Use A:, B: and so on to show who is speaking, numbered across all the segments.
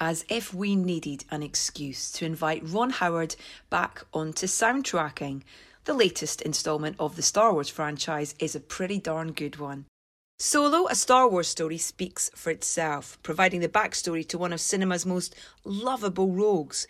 A: as if we needed an excuse to invite Ron Howard back onto soundtracking. The latest instalment of the Star Wars franchise is a pretty darn good one. Solo, a Star Wars story, speaks for itself, providing the backstory to one of cinema's most lovable rogues.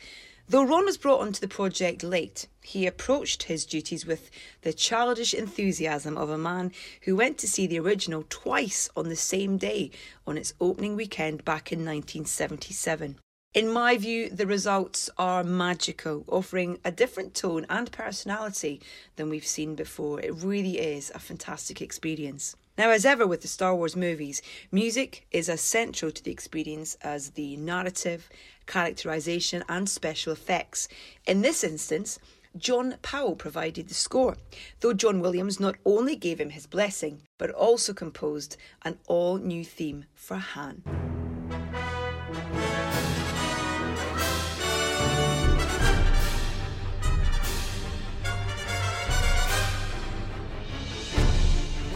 A: Though Ron was brought onto the project late, he approached his duties with the childish enthusiasm of a man who went to see the original twice on the same day on its opening weekend back in 1977. In my view, the results are magical, offering a different tone and personality than we've seen before. It really is a fantastic experience. Now, as ever with the Star Wars movies, music is as central to the experience as the narrative, characterization, and special effects. In this instance, John Powell provided the score, though John Williams not only gave him his blessing, but also composed an all new theme for Han.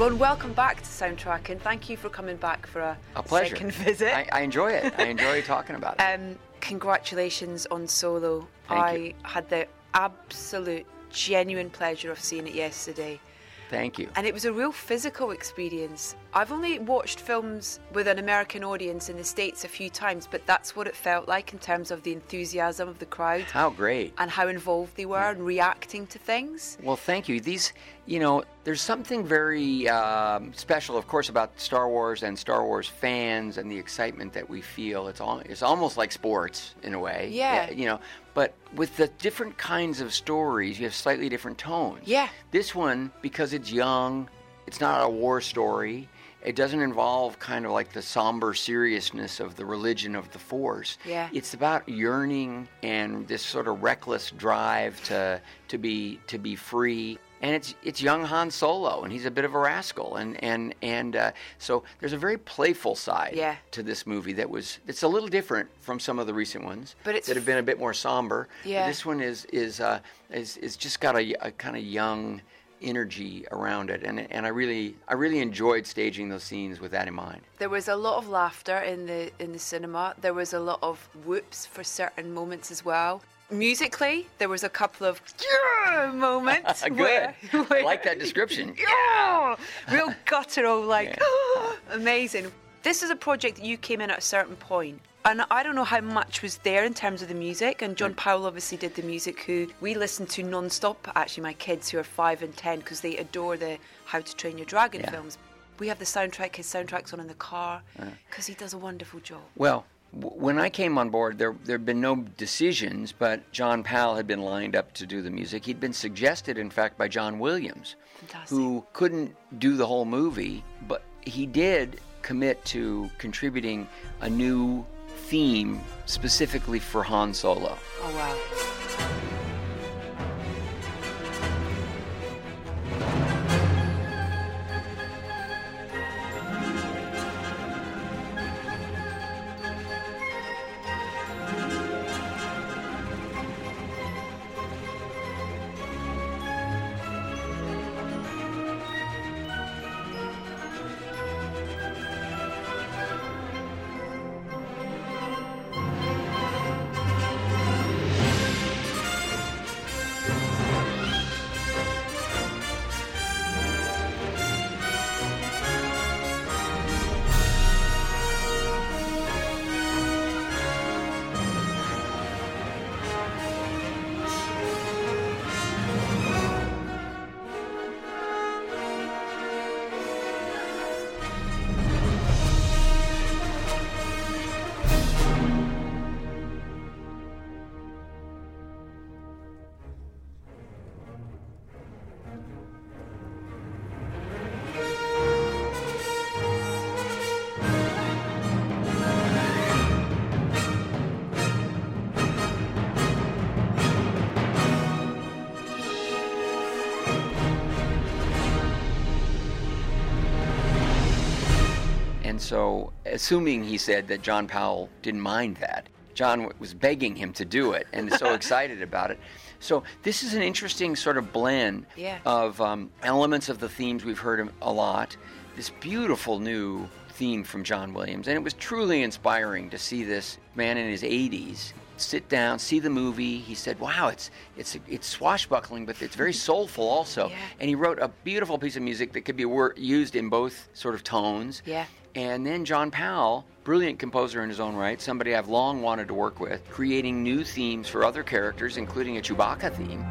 A: Ron, welcome back to Soundtrack, and thank you for coming back for a,
B: a pleasure.
A: second visit.
B: I, I enjoy it. I enjoy talking about it.
A: Um, congratulations on Solo.
B: Thank
A: I
B: you.
A: had the absolute, genuine pleasure of seeing it yesterday.
B: Thank you.
A: And it was a real physical experience. I've only watched films with an American audience in the States a few times, but that's what it felt like in terms of the enthusiasm of the crowd
B: How great.
A: and how involved they were and reacting to things.
B: Well, thank you. These, you know, there's something very um, special, of course, about Star Wars and Star Wars fans and the excitement that we feel. It's all, it's almost like sports in a way.
A: Yeah.
B: You know, but with the different kinds of stories, you have slightly different tones.
A: Yeah.
B: This one, because it's young, it's not a war story. It doesn't involve kind of like the somber seriousness of the religion of the Force.
A: Yeah.
B: It's about yearning and this sort of reckless drive to to be to be free. And it's it's young Han Solo, and he's a bit of a rascal, and and and uh, so there's a very playful side
A: Yeah.
B: to this movie that was it's a little different from some of the recent ones
A: But it's
B: that have been a bit more somber. But
A: Yeah.
B: This one is is uh, is is just got a, a kind of young energy around it, and and I really I really enjoyed staging those scenes with that in mind.
A: There was a lot of laughter in the in the cinema. There was a lot of whoops for certain moments as well. Musically, there was a couple of yeah moments.
B: Good.
A: where-
B: I
A: where-
B: like that description.
A: yeah, real guttural, like amazing. This is a project that you came in at a certain point, and I don't know how much was there in terms of the music. And John mm. Powell obviously did the music, who we listen to non-stop. Actually, my kids who are five and ten because they adore the How to Train Your Dragon
B: Yeah.
A: films. We have the soundtrack. His soundtrack's on in the car uh. because he does a wonderful job.
B: Well, when I came on board, there there had been no decisions, but John Powell had been lined up to do the music. He'd been suggested, in fact, by John Williams,
A: Fantastic.
B: who couldn't do the whole movie, but he did commit to contributing a new theme specifically for Han Solo.
A: Oh wow.
B: So, assuming he said that John Powell didn't mind that, John was begging him to do it and so excited about it. So, this is an interesting sort of blend
A: Yeah.
B: of um, elements of the themes we've heard a lot, this beautiful new theme from John Williams, and it was truly inspiring to see this man in his 80s sit down, see the movie. He said, "Wow, it's it's it's swashbuckling, but it's very soulful also."
A: Yeah.
B: And he wrote a beautiful piece of music that could be wor- used in both sort of tones.
A: Yeah.
B: And then John Powell, brilliant composer in his own right, somebody I've long wanted to work with, creating new themes for other characters, including a Chewbacca theme.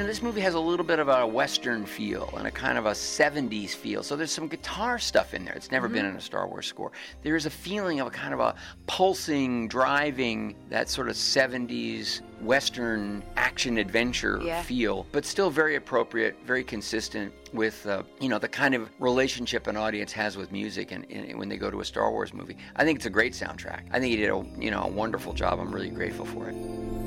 B: You know, this movie has a little bit of a Western feel and a kind of a 70s feel. So there's some guitar stuff in there. It's never been in a Star Wars score. There is a feeling of a kind of a pulsing, driving, that sort of 70s Western action adventure
A: Yeah.
B: feel, but still very appropriate, very consistent with, uh, you know, the kind of relationship an audience has with music and, and when they go to a Star Wars movie. I think it's a great soundtrack. I think he did a, you know, a wonderful job. I'm really grateful for it.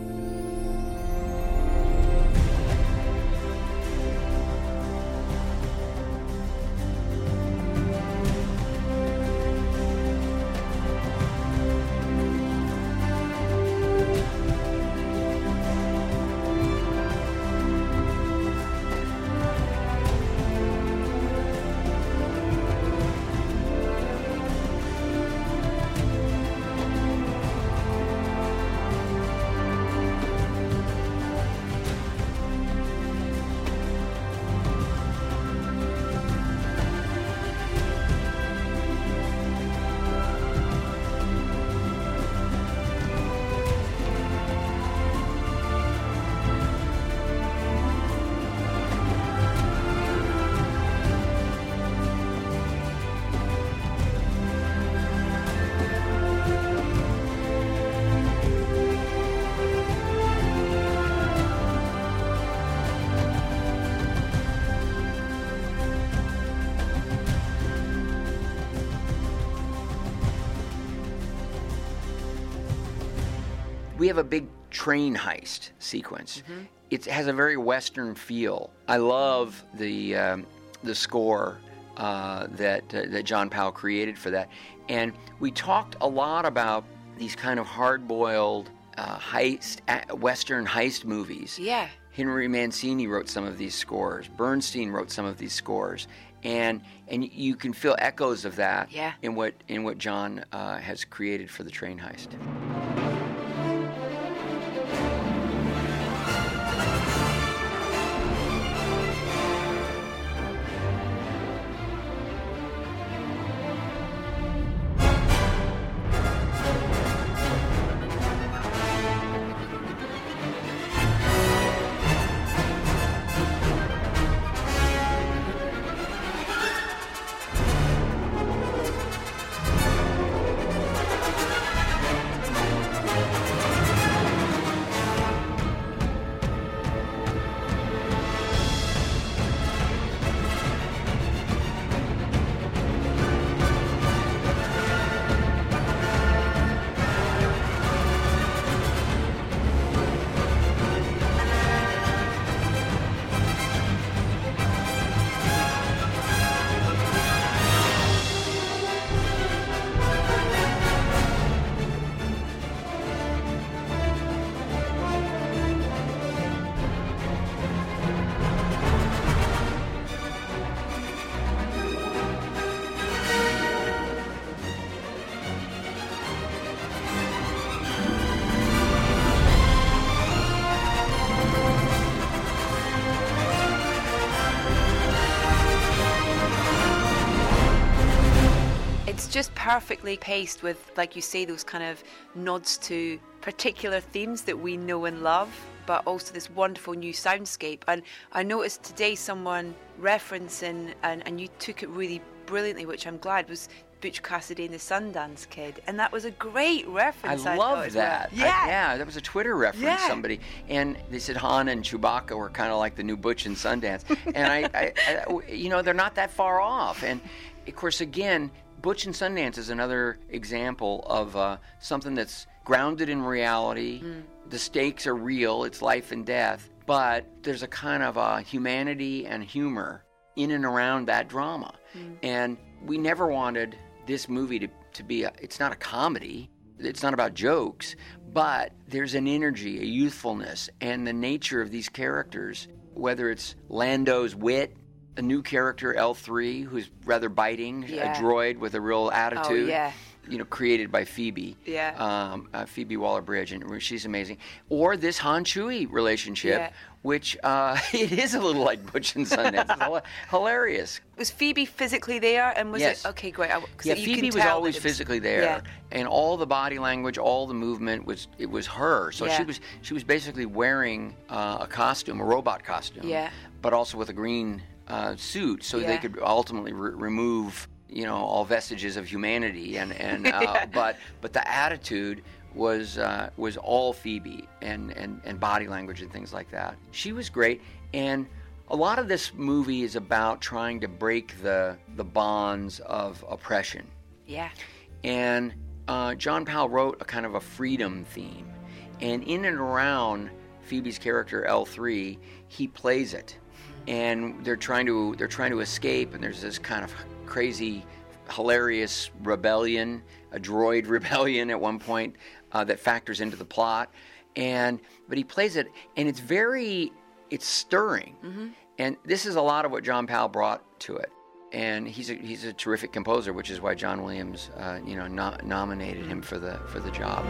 B: We have a big train heist sequence. It has a very Western feel. I love the um, the score uh, that uh, that John Powell created for that, and we talked a lot about these kind of hard-boiled uh, heist Western heist movies.
A: Yeah.
B: Henry Mancini wrote some of these scores. Bernstein wrote some of these scores, and and you can feel echoes of that
A: Yeah.
B: in what in what John uh, has created for the train heist.
A: Just perfectly paced with, like you say, those kind of nods to particular themes that we know and love, but also this wonderful new soundscape. And I noticed today someone referencing, and, and you took it really brilliantly, which I'm glad, was Butch Cassidy and the Sundance Kid, and that was a great reference.
B: I,
A: I
B: love that.
A: Yeah,
B: I, yeah, that was a Twitter reference.
A: Yeah.
B: Somebody and they said Han and Chewbacca were kind of like the new Butch and Sundance, and I, I, I, you know, they're not that far off. And of course, again, Butch and Sundance is another example of uh, something that's grounded in reality. Mm. The stakes are real. It's life and death, but there's a kind of a humanity and humor in and around that drama, mm. and we never wanted this movie to, to be a, it's not a comedy it's not about jokes but there's an energy a youthfulness and the nature of these characters whether it's lando's wit a new character l3 who's rather biting
A: yeah.
B: a droid with a real attitude
A: oh, yeah
B: you know, created by Phoebe.
A: Yeah.
B: Um, uh, Phoebe Waller-Bridge, and she's amazing. Or this Han Chewie relationship,
A: yeah.
B: which uh, it is a little like Butch and Sundance. it's hilarious.
A: Was Phoebe physically there, and was
B: yes.
A: it okay? Great.
B: Yeah, Phoebe was always was, physically there,
A: yeah.
B: and all the body language, all the movement was it was her. So
A: yeah.
B: she was she was basically wearing uh, a costume, a robot costume.
A: Yeah.
B: But also with a green uh, suit, so they could ultimately re- remove you know all vestiges of humanity and and uh, but but the attitude was uh, was all Phoebe and, and and body language and things like that. She was great and a lot of this movie is about trying to break the the bonds of oppression.
A: Yeah.
B: And uh, John Powell wrote a kind of a freedom theme, and in and around Phoebe's character L3, he plays it, and they're trying to they're trying to escape, and there's this kind of crazy, hilarious rebellion, a droid rebellion at one point uh, that factors into the plot. And but he plays it, and it's very, it's stirring.
A: Mm-hmm.
B: And this is a lot of what John Powell brought to it. And he's a, he's a terrific composer, which is why John Williams, uh, you know, no- nominated him for the for the job.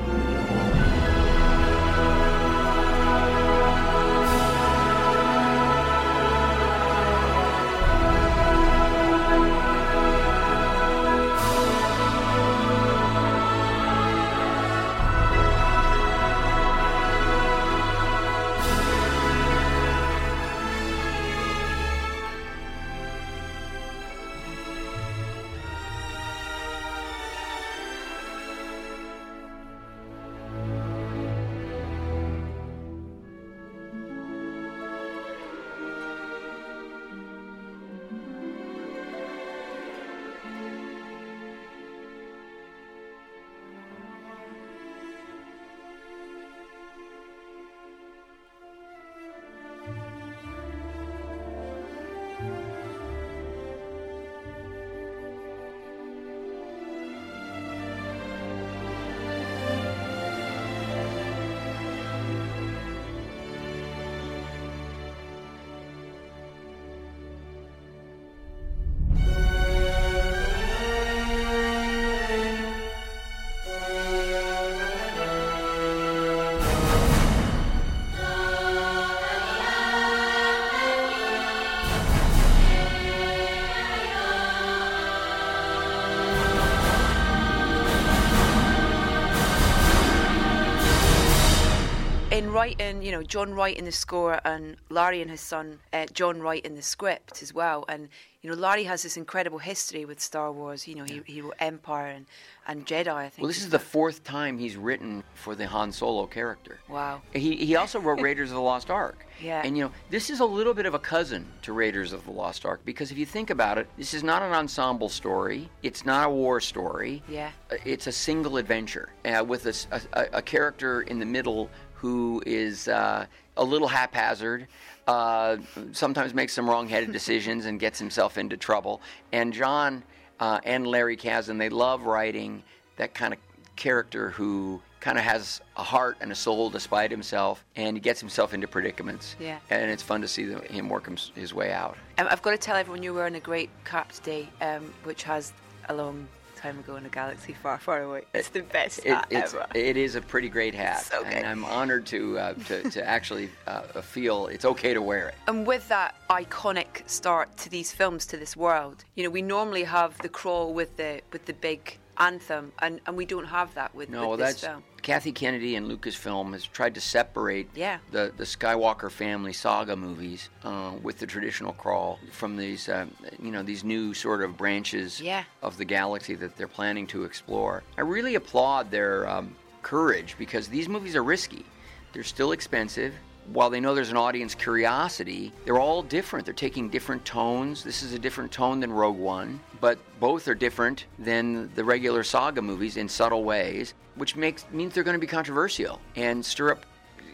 A: You know, John Wright in the score and Larry and his son, uh, John Wright in the script as well. And, you know, Larry has this incredible history with Star Wars. You know, he, he wrote Empire and, and Jedi, I think.
B: Well, this is the fourth time he's written for the Han Solo character.
A: Wow.
B: He, he also wrote Raiders of the Lost Ark.
A: Yeah.
B: And, you know, this is a little bit of a cousin to Raiders of the Lost Ark because if you think about it, this is not an ensemble story. It's not a war story.
A: Yeah.
B: It's a single adventure uh, with a, a, a character in the middle who is uh, a little haphazard, uh, sometimes makes some wrong-headed decisions and gets himself into trouble. And John uh, and Larry Kasdan, they love writing that kind of character who kind of has a heart and a soul despite himself, and he gets himself into predicaments.
A: Yeah.
B: And it's fun to see him work his way out.
A: Um, I've got to tell everyone you're wearing a great cap today, um, which has a long time ago in a galaxy far, far away. It's the best
B: It,
A: hat
B: it's,
A: ever.
B: it is a pretty great hat, and I'm honored to uh, to, to actually uh, feel it's okay to wear it.
A: And with that iconic start to these films, to this world, you know, we normally have the crawl with the with the big anthem, and, and we don't have that with,
B: No,
A: with this
B: that's
A: film.
B: Kathy Kennedy and Lucasfilm has tried to separate
A: Yeah.
B: the the Skywalker family saga movies uh, with the traditional crawl from these uh, you know these new sort of branches
A: Yeah.
B: of the galaxy that they're planning to explore. I really applaud their um, courage because these movies are risky. They're still expensive. While they know there's an audience curiosity, they're all different. They're taking different tones. This is a different tone than Rogue One, but both are different than the regular saga movies in subtle ways, which makes means they're going to be controversial and stir up,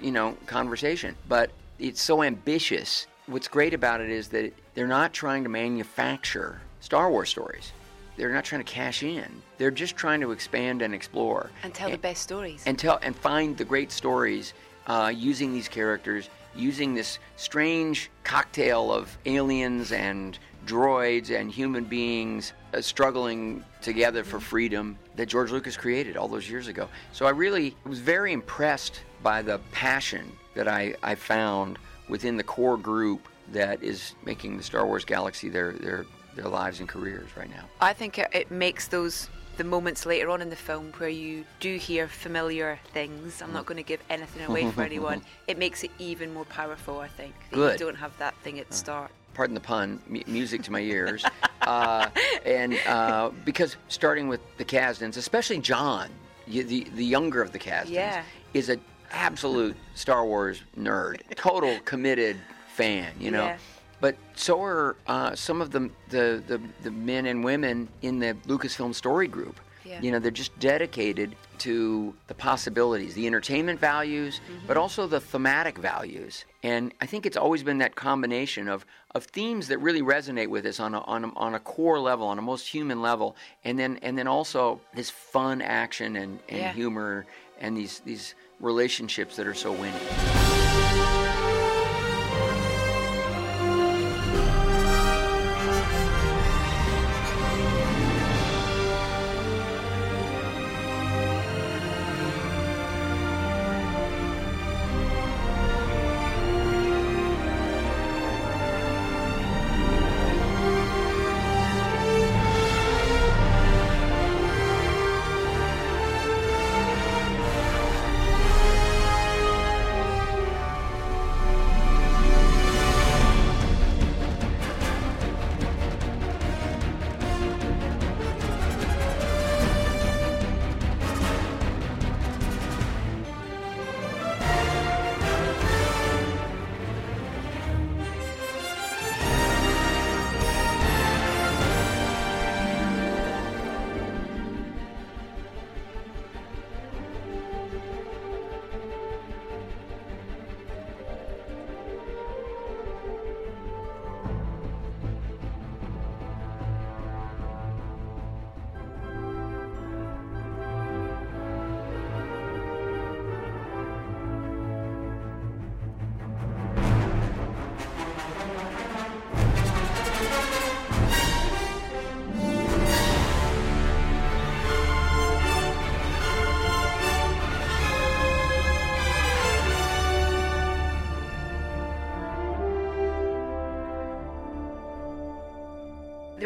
B: you know, conversation. But it's so ambitious. What's great about it is that they're not trying to manufacture Star Wars stories. They're not trying to cash in. They're just trying to expand and explore
A: And tell the best stories.
B: and tell and find the great stories uh, using these characters, using this strange cocktail of aliens and droids and human beings uh, struggling together for freedom that George Lucas created all those years ago. So I really was very impressed by the passion that I, I found within the core group that is making the Star Wars galaxy their their their lives and careers right now.
A: I think it, makes those the moments later on in the film where you do hear familiar things. I'm not going to give anything away for anyone. It makes it even more powerful. I think.
B: Good.
A: You don't have that thing at the start.
B: Pardon the pun, mu- music to my ears. uh, and uh, because starting with the Kasdans, especially John, y- the the younger of the Kasdans,
A: Yeah.
B: is an absolute Star Wars nerd, total committed fan. You know.
A: Yeah.
B: But so are uh, some of the, the, the, the men and women in the Lucasfilm story group.
A: Yeah.
B: You know, they're just dedicated to the possibilities, the entertainment values, mm-hmm. but also the thematic values. And I think it's always been that combination of, of themes that really resonate with us on a, on, a, on a core level, on a most human level, and then and then also this fun action and, and
A: Yeah.
B: humor and these these relationships that are so winning.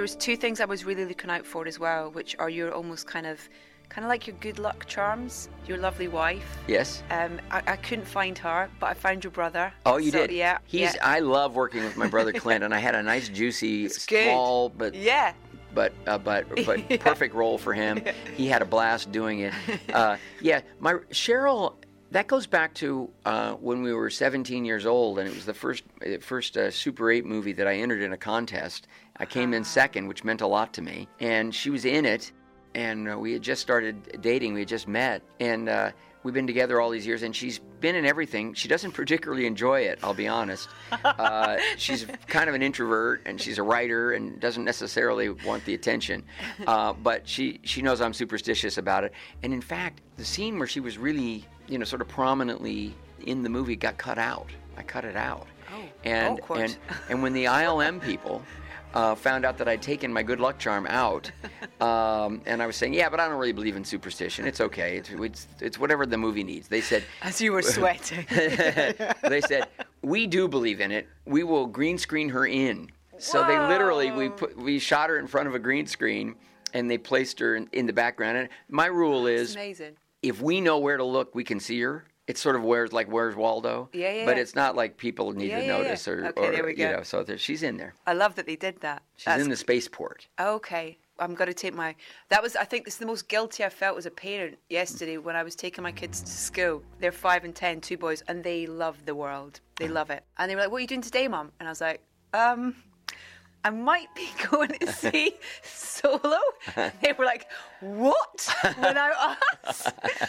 A: Was two things I was really looking out for as well, which are your almost kind of, kind of like your good luck charms. Your lovely wife.
B: Yes?
A: Um, I, I couldn't find her, but I found your brother.
B: Oh, you
A: So,
B: did?
A: Yeah.
B: He's.
A: yeah.
B: I love working with my brother Clint, and I had a nice, juicy, small but
A: Yeah.
B: but uh, but but perfect role for him. He had a blast doing it. Uh, yeah, my Cheryl. That goes back to uh, when we were 17 years old, and it was the first uh, first uh, Super 8 movie that I entered in a contest. I came in second, which meant a lot to me, and she was in it. And uh, we had just started dating. We had just met, and uh, we've been together all these years. And she's been in everything. She doesn't particularly enjoy it. I'll be honest. Uh, she's kind of an introvert, and she's a writer, and doesn't necessarily want the attention. Uh, but she she knows I'm superstitious about it. And in fact, the scene where she was really, you know, sort of prominently in the movie got cut out. I cut it out.
A: Oh,
B: and
A: awkward.
B: and and when the ILM people uh, found out that I'd taken my good luck charm out, um, and I was saying, "Yeah, but I don't really believe in superstition. It's okay. It's it's, it's whatever the movie needs." They said,
A: As you were sweating.
B: they said, "We do believe in it. We will green screen her in." So they literally we put we shot her in front of a green screen, and they placed her in, in the background. And my rule
A: it's
B: is,
A: amazing.
B: If we know where to look, we can see her. It's sort of where's like where's Waldo.
A: Yeah, yeah,
B: But
A: yeah.
B: it's not like people need to notice or,
A: Okay,
B: or
A: there we
B: you know. So there, she's in there.
A: I love that they did that.
B: She's
A: That's
B: in the spaceport.
A: Okay. I'm going to take my. That was, I think, this is the most guilty I felt as a parent yesterday when I was taking my kids to school. They're five and ten, two boys, and they love the world. They love it. And they were like, What are you doing today, Mum? And I was like, Um, I might be going to see Solo. They were like, What? Without us?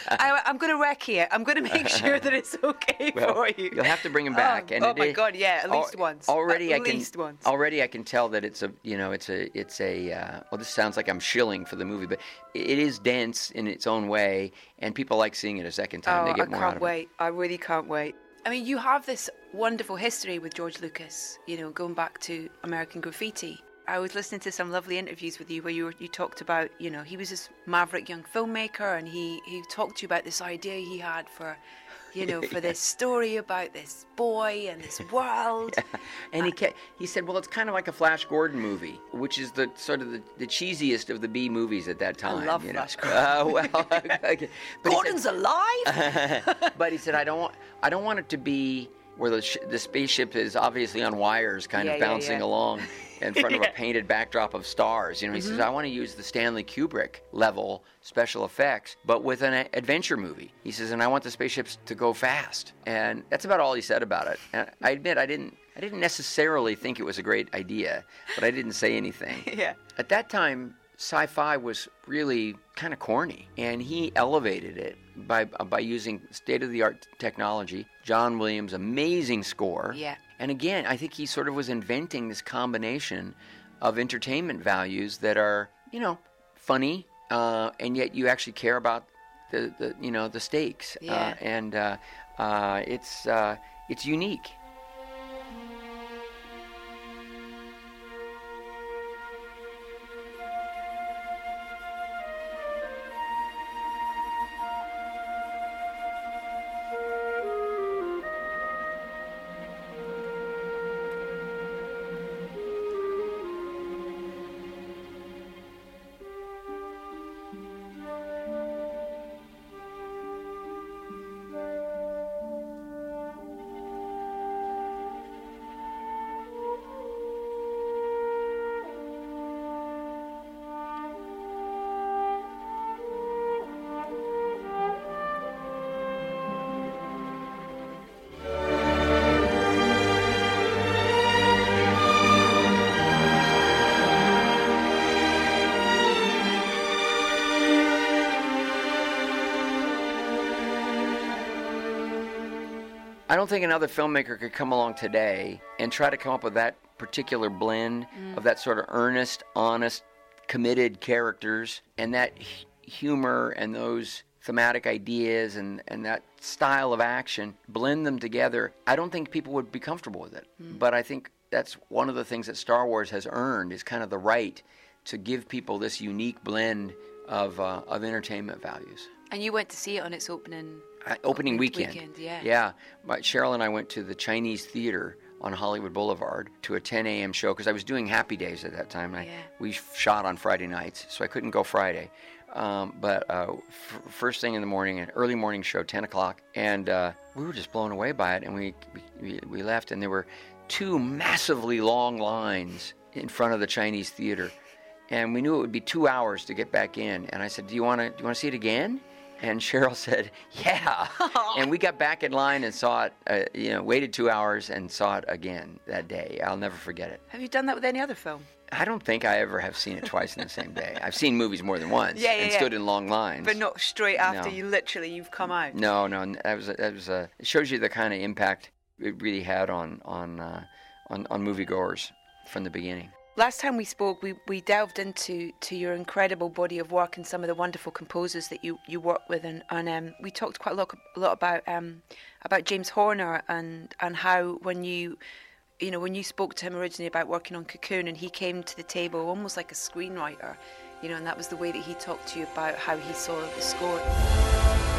A: I, I'm going to wreck here. I'm going to make sure that it's okay
B: Well,
A: for you.
B: You'll have to bring him back.
A: Oh,
B: and
A: oh
B: it
A: my
B: is-
A: God, yeah, at
B: al-
A: least once.
B: Already,
A: At
B: I can.
A: once.
B: Already, I can tell that it's a. You know, it's a. It's a. Uh, well, this sounds like I'm shilling for the movie, but it is dense in its own way, and people like seeing it a second time.
A: Oh,
B: they get
A: I
B: more out
A: can't
B: of it.
A: wait. I really can't wait. I mean, you have this wonderful history with George Lucas, you know, going back to American Graffiti. I was listening to some lovely interviews with you where you were, you talked about, you know, he was this maverick young filmmaker and he, he talked to you about this idea he had for, you know, for this story about this boy and this world.
B: And he kept, he said, well, it's kind of like a Flash Gordon movie, which is the sort of the, the cheesiest of the B movies at that time.
A: I love
B: you know?
A: Flash
B: Uh, well, okay. He said-
A: Gordon's alive?
B: but he said, I don't want, I don't want it to be where the, sh- the spaceship is obviously on wires, kind
A: Yeah,
B: of
A: yeah,
B: bouncing
A: yeah.
B: along in front of
A: Yeah.
B: a painted backdrop of stars. You know, he
A: Mm-hmm.
B: says, I want to use the Stanley Kubrick level special effects, but with an a- adventure movie. He says, and I want the spaceships to go fast. And that's about all he said about it. And I admit, I didn't, I didn't necessarily think it was a great idea, but I didn't say anything.
A: yeah.
B: At that time, sci-fi was really kind of corny, and he elevated it by by using state-of-the-art technology. John Williams' amazing score.
A: Yeah.
B: And again, I think he sort of was inventing this combination of entertainment values that are, you know, funny, uh, and yet you actually care about the, the you know, the stakes.
A: Yeah.
B: Uh, and uh, uh, it's uh, it's unique. I don't think another filmmaker could come along today and try to come up with that particular blend of that sort of earnest, honest, committed characters and that h- humor and those thematic ideas and, and that style of action, blend them together. I don't think people would be comfortable with it. But I think that's one of the things that Star Wars has earned is kind of the right to give people this unique blend of, uh, of entertainment values.
A: And you went to see it on its opening.
B: Uh, opening weekend.
A: weekend, yeah.
B: Yeah. My, Cheryl and I went to the Chinese Theater on Hollywood Boulevard to a 10 a.m. show because I was doing Happy Days at that time. And I,
A: Yeah.
B: We shot on Friday nights, so I couldn't go Friday. Um, but uh, f- first thing in the morning, an early morning show, 10 o'clock, and uh, we were just blown away by it. And we, we we left, and there were two massively long lines in front of the Chinese Theater, and we knew it would be two hours to get back in. And I said, "Do you want to do you want to see it again?" And Cheryl said, "Yeah." and we got back in line and saw it. Uh, you know, waited two hours and saw it again that day. I'll never forget it.
A: Have you done that with any other film?
B: I don't think I ever have seen it twice in the same day. I've seen movies more than once
A: Yeah, yeah,
B: and
A: yeah.
B: stood in long lines.
A: But not straight after
B: No.
A: you literally you've come out.
B: No, no, that was a, that was a. It shows you the kind of impact it really had on on uh, on on moviegoers from the beginning.
A: Last time we spoke, we, we delved into to your incredible body of work and some of the wonderful composers that you, you work with, and, and um, we talked quite a lot, a lot about um, about James Horner and and how when you you know, when you spoke to him originally about working on Cocoon and he came to the table almost like a screenwriter, you know, and that was the way that he talked to you about how he saw the score.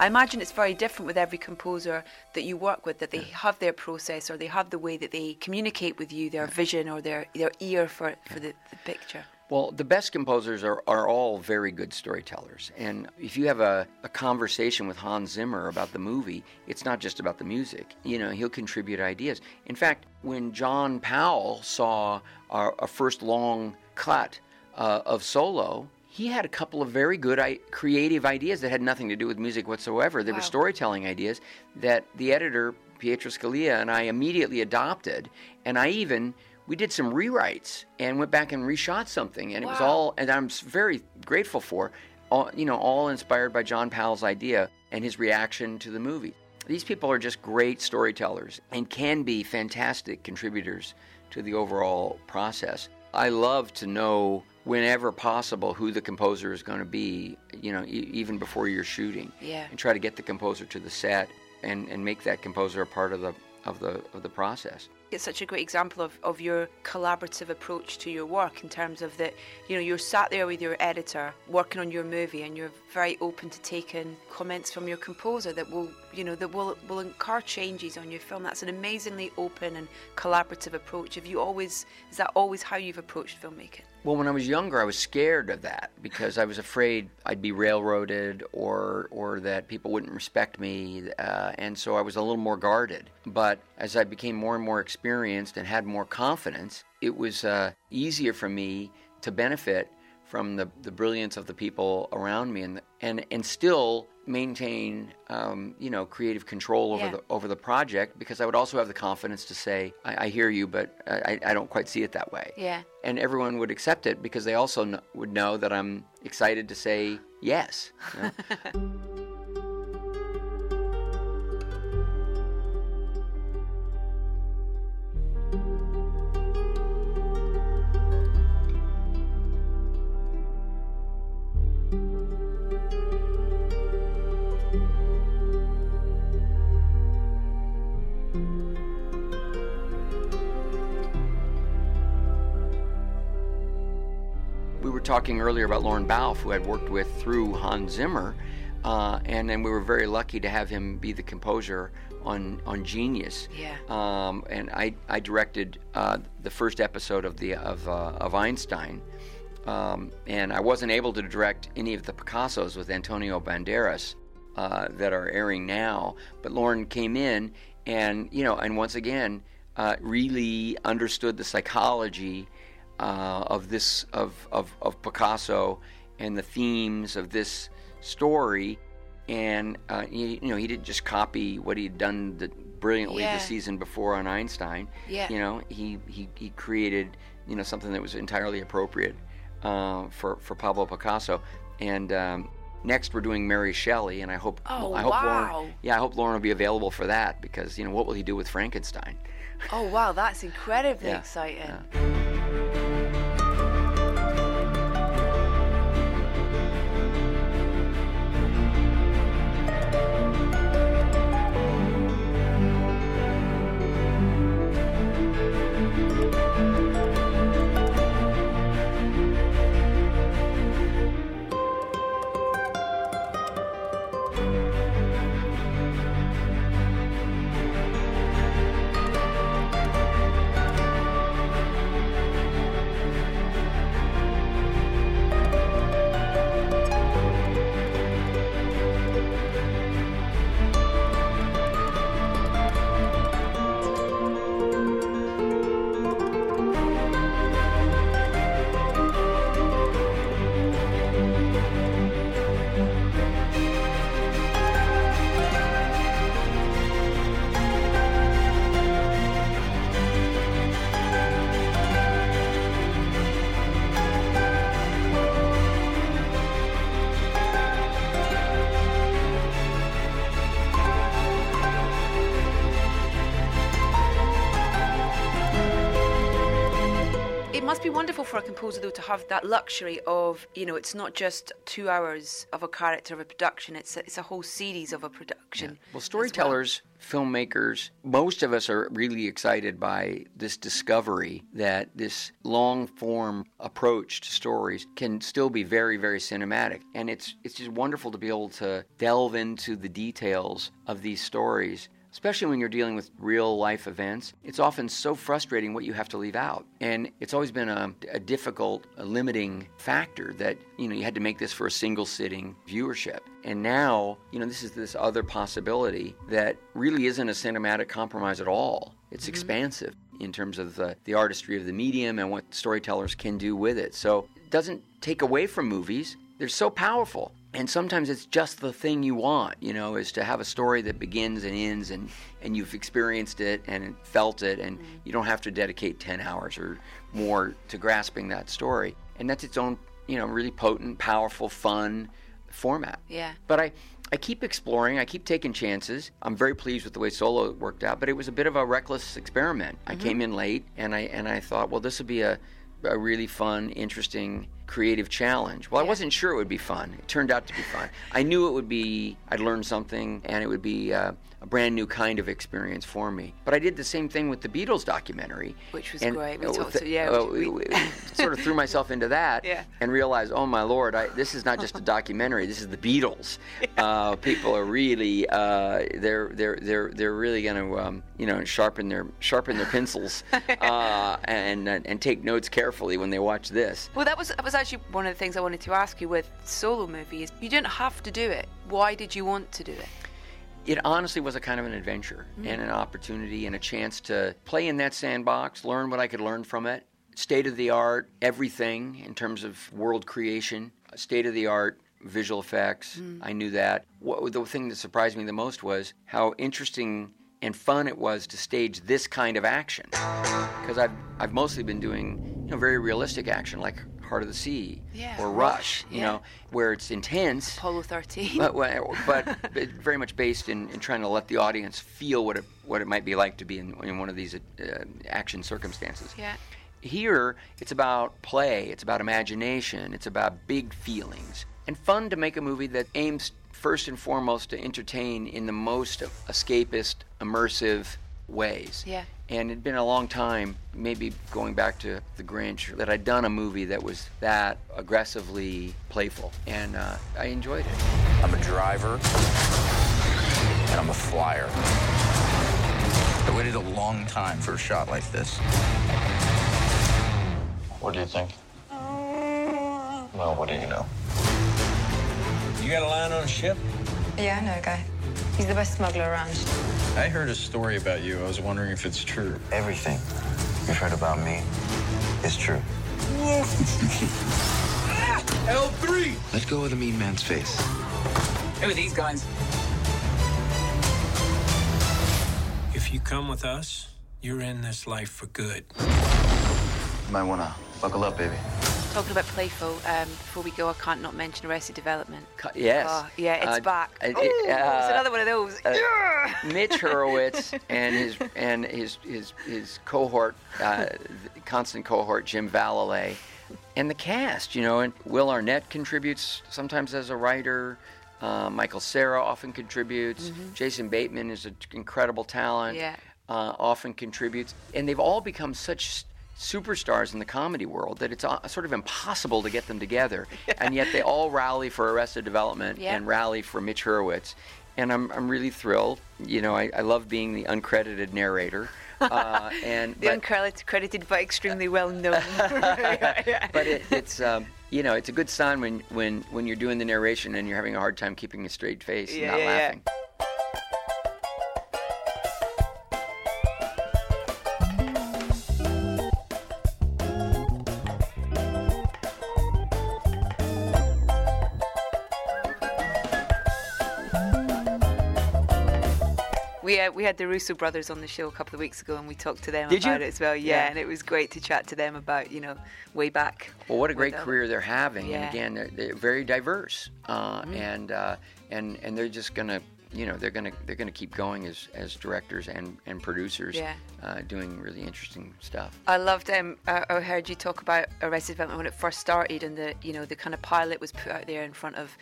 A: I imagine it's very different with every composer that you work with, that they have their process or they have the way that they communicate with you, their vision or their, their ear for, for the, the picture.
B: Well, the best composers are, are all very good storytellers. And if you have a, a conversation with Hans Zimmer about the movie, it's not just about the music. You know, he'll contribute ideas. In fact, when John Powell saw our, our first long cut uh, of solo, he had a couple of very good creative ideas that had nothing to do with music whatsoever. They wow. were storytelling ideas that the editor, Pietro Scalia, and I immediately adopted. And I even we did some rewrites and went back and reshot something, and wow. it was all. And I'm very grateful for, all, you know, all inspired by John Powell's idea and his reaction to the movie. These people are just great storytellers and can be fantastic contributors to the overall process. I love to know whenever possible who the composer is going to be, you know, e- even before you're shooting.
A: Yeah.
B: And try to get the composer to the set and, and make that composer a part of the of the of the process.
A: It's such a great example of, of your collaborative approach to your work in terms of that, you know, you're sat there with your editor working on your movie and you're very open to taking comments from your composer that will, you know, that will, will incur changes on your film. That's an amazingly open and collaborative approach. Have you always, is that always how you've approached filmmaking?
B: Well, when I was younger, I was scared of that because I was afraid I'd be railroaded or or that people wouldn't respect me, uh, and so I was a little more guarded. But as I became more and more experienced and had more confidence, it was uh, easier for me to benefit from the, the brilliance of the people around me and and and still maintain um, you know creative control over yeah. the over the project because I would also have the confidence to say I, I hear you but I, I, don't quite see it that way
A: yeah
B: and everyone would accept it because they also kn- would know that I'm excited to say yes you know? talking earlier about Lorne Balfe, who I'd worked with through Hans Zimmer, uh, and then we were very lucky to have him be the composer on on Genius.
A: Yeah.
B: Um, and I I directed uh, the first episode of the of uh, of Einstein, um, and I wasn't able to direct any of the Picassos with Antonio Banderas uh, that are airing now. But Lorne came in, and you know, and once again, uh, really understood the psychology uh, of this of, of, of Picasso and the themes of this story. And uh, he, you know, he didn't just copy what he'd done the, brilliantly yeah. the season before on Einstein.
A: Yeah.
B: You know, he, he, he created you know something that was entirely appropriate uh, for for Pablo Picasso. And um, next we're doing Mary Shelley, and I hope
A: oh,
B: I hope
A: wow.
B: Lorne, yeah I hope Lorne will be available for that because you know what will he do with Frankenstein?
A: Oh wow, that's incredibly
B: yeah.
A: exciting.
B: Yeah.
A: For a composer, though, to have that luxury of, you know, it's not just two hours of a character of a production, it's a, it's a whole series of a production.
B: Yeah. Well, storytellers, well. filmmakers, most of us are really excited by this discovery that this long form approach to stories can still be very, very cinematic. And it's, it's just wonderful to be able to delve into the details of these stories especially when you're dealing with real life events, it's often so frustrating what you have to leave out. And it's always been a, a difficult, a limiting factor that, you know, you had to make this for a single sitting viewership. And now, you know, this is this other possibility that really isn't a cinematic compromise at all. It's mm-hmm. expansive in terms of the, the artistry of the medium and what storytellers can do with it. So it doesn't take away from movies. They're so powerful and sometimes it's just the thing you want you know is to have a story that begins and ends and and you've experienced it and felt it and mm-hmm. you don't have to dedicate 10 hours or more to grasping that story and that's its own you know really potent powerful fun format
A: yeah
B: but i I keep exploring. I keep taking chances. I'm very pleased with the way Solo worked out, but it was a bit of a reckless experiment. Mm-hmm. I came in late, and I and I thought, well, this would be a, a really fun, interesting creative challenge. Well, yeah. I wasn't sure it would be fun. It turned out to be fun. I knew it would be, I'd learn something, and it would be uh, a brand new kind of experience for me. But I did the same thing with the Beatles documentary,
A: which was and, great. We uh, talked to, yeah, uh, we, we,
B: sort of threw myself into that
A: yeah.
B: and realized, oh my lord, I, this is not just a documentary. This is the Beatles. Yeah. Uh, people are really, uh, they're they're they're they're really going to, um, you know, sharpen their sharpen their pencils uh, and and take notes carefully when they watch this.
A: Well, that was that was actually one of the things I wanted to ask you with solo movies. You didn't have to do it. Why did you want to do it?
B: It honestly was a kind of an adventure mm-hmm. and an opportunity and a chance to play in that sandbox, learn what I could learn from it. State of the art, everything in terms of world creation, state of the art visual effects. Mm. I knew that. What, the thing that surprised me the most was how interesting and fun it was to stage this kind of action because I've I've mostly been doing you know very realistic action like Heart of the Sea
A: yeah,
B: or Rush, you yeah. know, where it's intense.
A: Apollo 13.
B: But, but, but very much based in, in, trying to let the audience feel what it, what it might be like to be in, in one of these uh, action circumstances.
A: Yeah.
B: Here, it's about play, it's about imagination, it's about big feelings, and fun to make a movie that aims first and foremost to entertain in the most escapist, immersive ways.
A: Yeah.
B: And it'd been a long time, maybe going back to The Grinch, that I'd done a movie that was that aggressively playful. And uh, I enjoyed it.
C: I'm a driver, and I'm a flyer. I waited a long time for a shot like this. What do you think? Well, what do you know?
D: You got a line on a ship?
E: Yeah, I know a guy. He's the best smuggler around.
C: I heard a story about you. I was wondering if it's true.
F: Everything you've heard about me is true.
C: L3!
F: Let's go of the mean man's face.
D: Who are these guys? If you come with us, you're in this life for good.
F: You might want to buckle up, baby
A: talking about playful, um, before we go, I can't not mention Arrested Development.
B: Yes.
A: Oh, yeah, it's uh, back. Uh, Ooh, uh, it's another one of those. Uh,
B: Mitch Hurwitz and his and his his his cohort, uh, constant cohort, Jim Vallely, and the cast. You know, and Will Arnett contributes sometimes as a writer. Uh, Michael Cera often contributes. Mm-hmm. Jason Bateman is an incredible talent.
A: Yeah.
B: often contributes, and they've all become such superstars in the comedy world that it's uh, sort of impossible to get them together. Yeah. And yet they all rally for Arrested Development yeah. and rally for Mitch Hurwitz. And I'm, I'm really thrilled. You know, I, I love being the uncredited narrator. Uh, and
A: the but, uncredited but extremely well known.
B: but it, it's um, you know it's a good sign when, when when you're doing the narration and you're having a hard time keeping a straight face and not laughing.
A: Uh, we had the Russo brothers on the show a couple of weeks ago, and we talked to them
B: Did
A: about
B: you?
A: it as well. Yeah, yeah, and it was great to chat to them about you know way back.
B: Well, what a great career they're having, yeah. and again, they're, they're very diverse, uh, mm. and uh, and and they're just gonna you know they're gonna they're gonna keep going as as directors and and producers,
A: Yeah.
B: uh, doing really interesting stuff.
A: I loved. Um, I, I heard you talk about Arrested Development when it first started, and the you know the kind of pilot was put out there in front of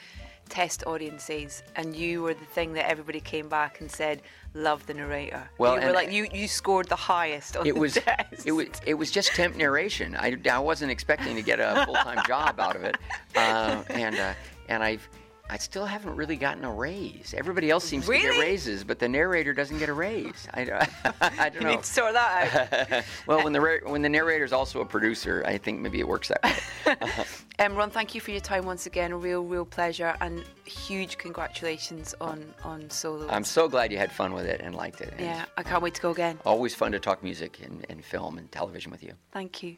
A: test audiences, and you were the thing that everybody came back and said, "Love the narrator."
B: Well,
A: you were like you you scored the highest on
B: It
A: the
B: was
A: test.
B: it was it was just temp narration. I, I wasn't expecting to get a full time job out of it, uh, and uh, and I've. I still haven't really gotten a raise. Everybody else seems to get raises, but the narrator doesn't get a raise. I, I don't
A: You
B: know.
A: need to sort that out.
B: well, when the when the narrator's also a producer, I think maybe it works that way.
A: um, Ron, thank you for your time once again. A real, real pleasure, and huge congratulations on on solo.
B: I'm so glad you had fun with it and liked it. And
A: yeah, I can't wait to go again.
B: Always fun to talk music and, and film and television with you.
A: Thank you.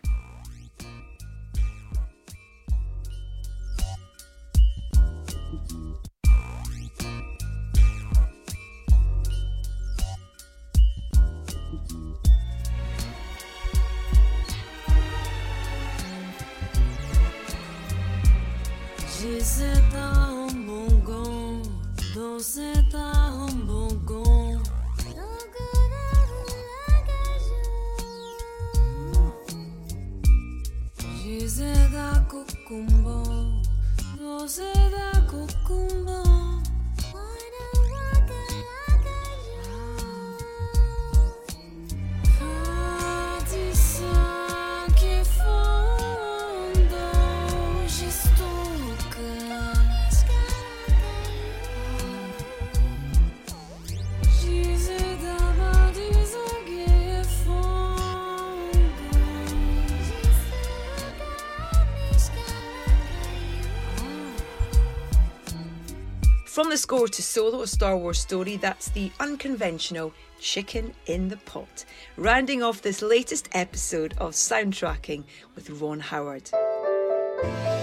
A: From the score to solo, a Star Wars story, that's the unconventional chicken in the pot. Rounding off this latest episode of Soundtracking with Ron Howard.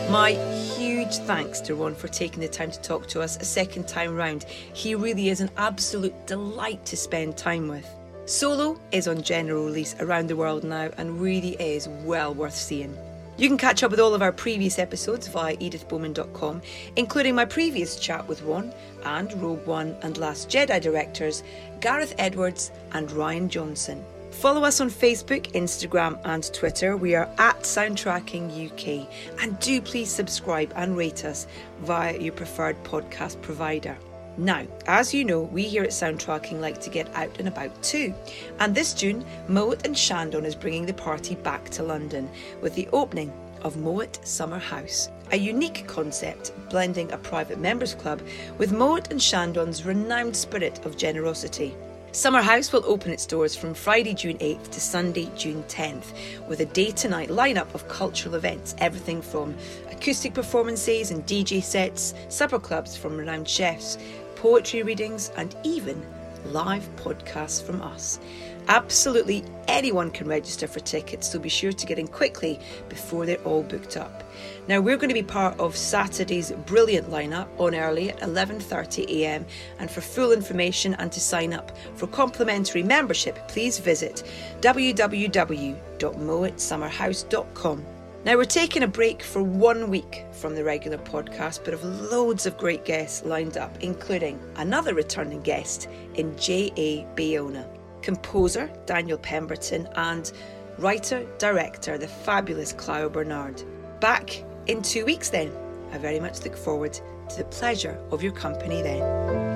A: My huge thanks to Ron for taking the time to talk to us a second time round. He really is an absolute delight to spend time with. Solo is on general release around the world now and really is well worth seeing. You can catch up with all of our previous episodes via edithbowman.com, including my previous chat with Ron and Rogue One and Last Jedi directors Gareth Edwards and Rian Johnson. Follow us on Facebook, Instagram, and Twitter. We are at Soundtracking UK. And do please subscribe and rate us via your preferred podcast provider. Now, as you know, we here at Soundtracking like to get out and about too. And this June, Moet and Chandon is bringing the party back to London with the opening of Moet Summer House, a unique concept blending a private members club with Moet and Chandon's renowned spirit of generosity. Summer House will open its doors from Friday, June 8th to Sunday, June 10th, with a day to night lineup of cultural events, everything from acoustic performances and DJ sets, supper clubs from renowned chefs, poetry readings, and even live podcasts from us. Absolutely anyone can register for tickets, so be sure to get in quickly before they're all booked up. Now we're going to be part of Saturday's brilliant lineup on early at 11:30 a.m. and for full information and to sign up for complimentary membership, please visit www.moetsummerhouse.com. Now, we're taking a break for one week from the regular podcast, but have loads of great guests lined up, including another returning guest in J.A. Bayona, composer Daniel Pemberton, and writer director, the fabulous Clio Barnard. Back in two weeks, then. I very much look forward to the pleasure of your company then.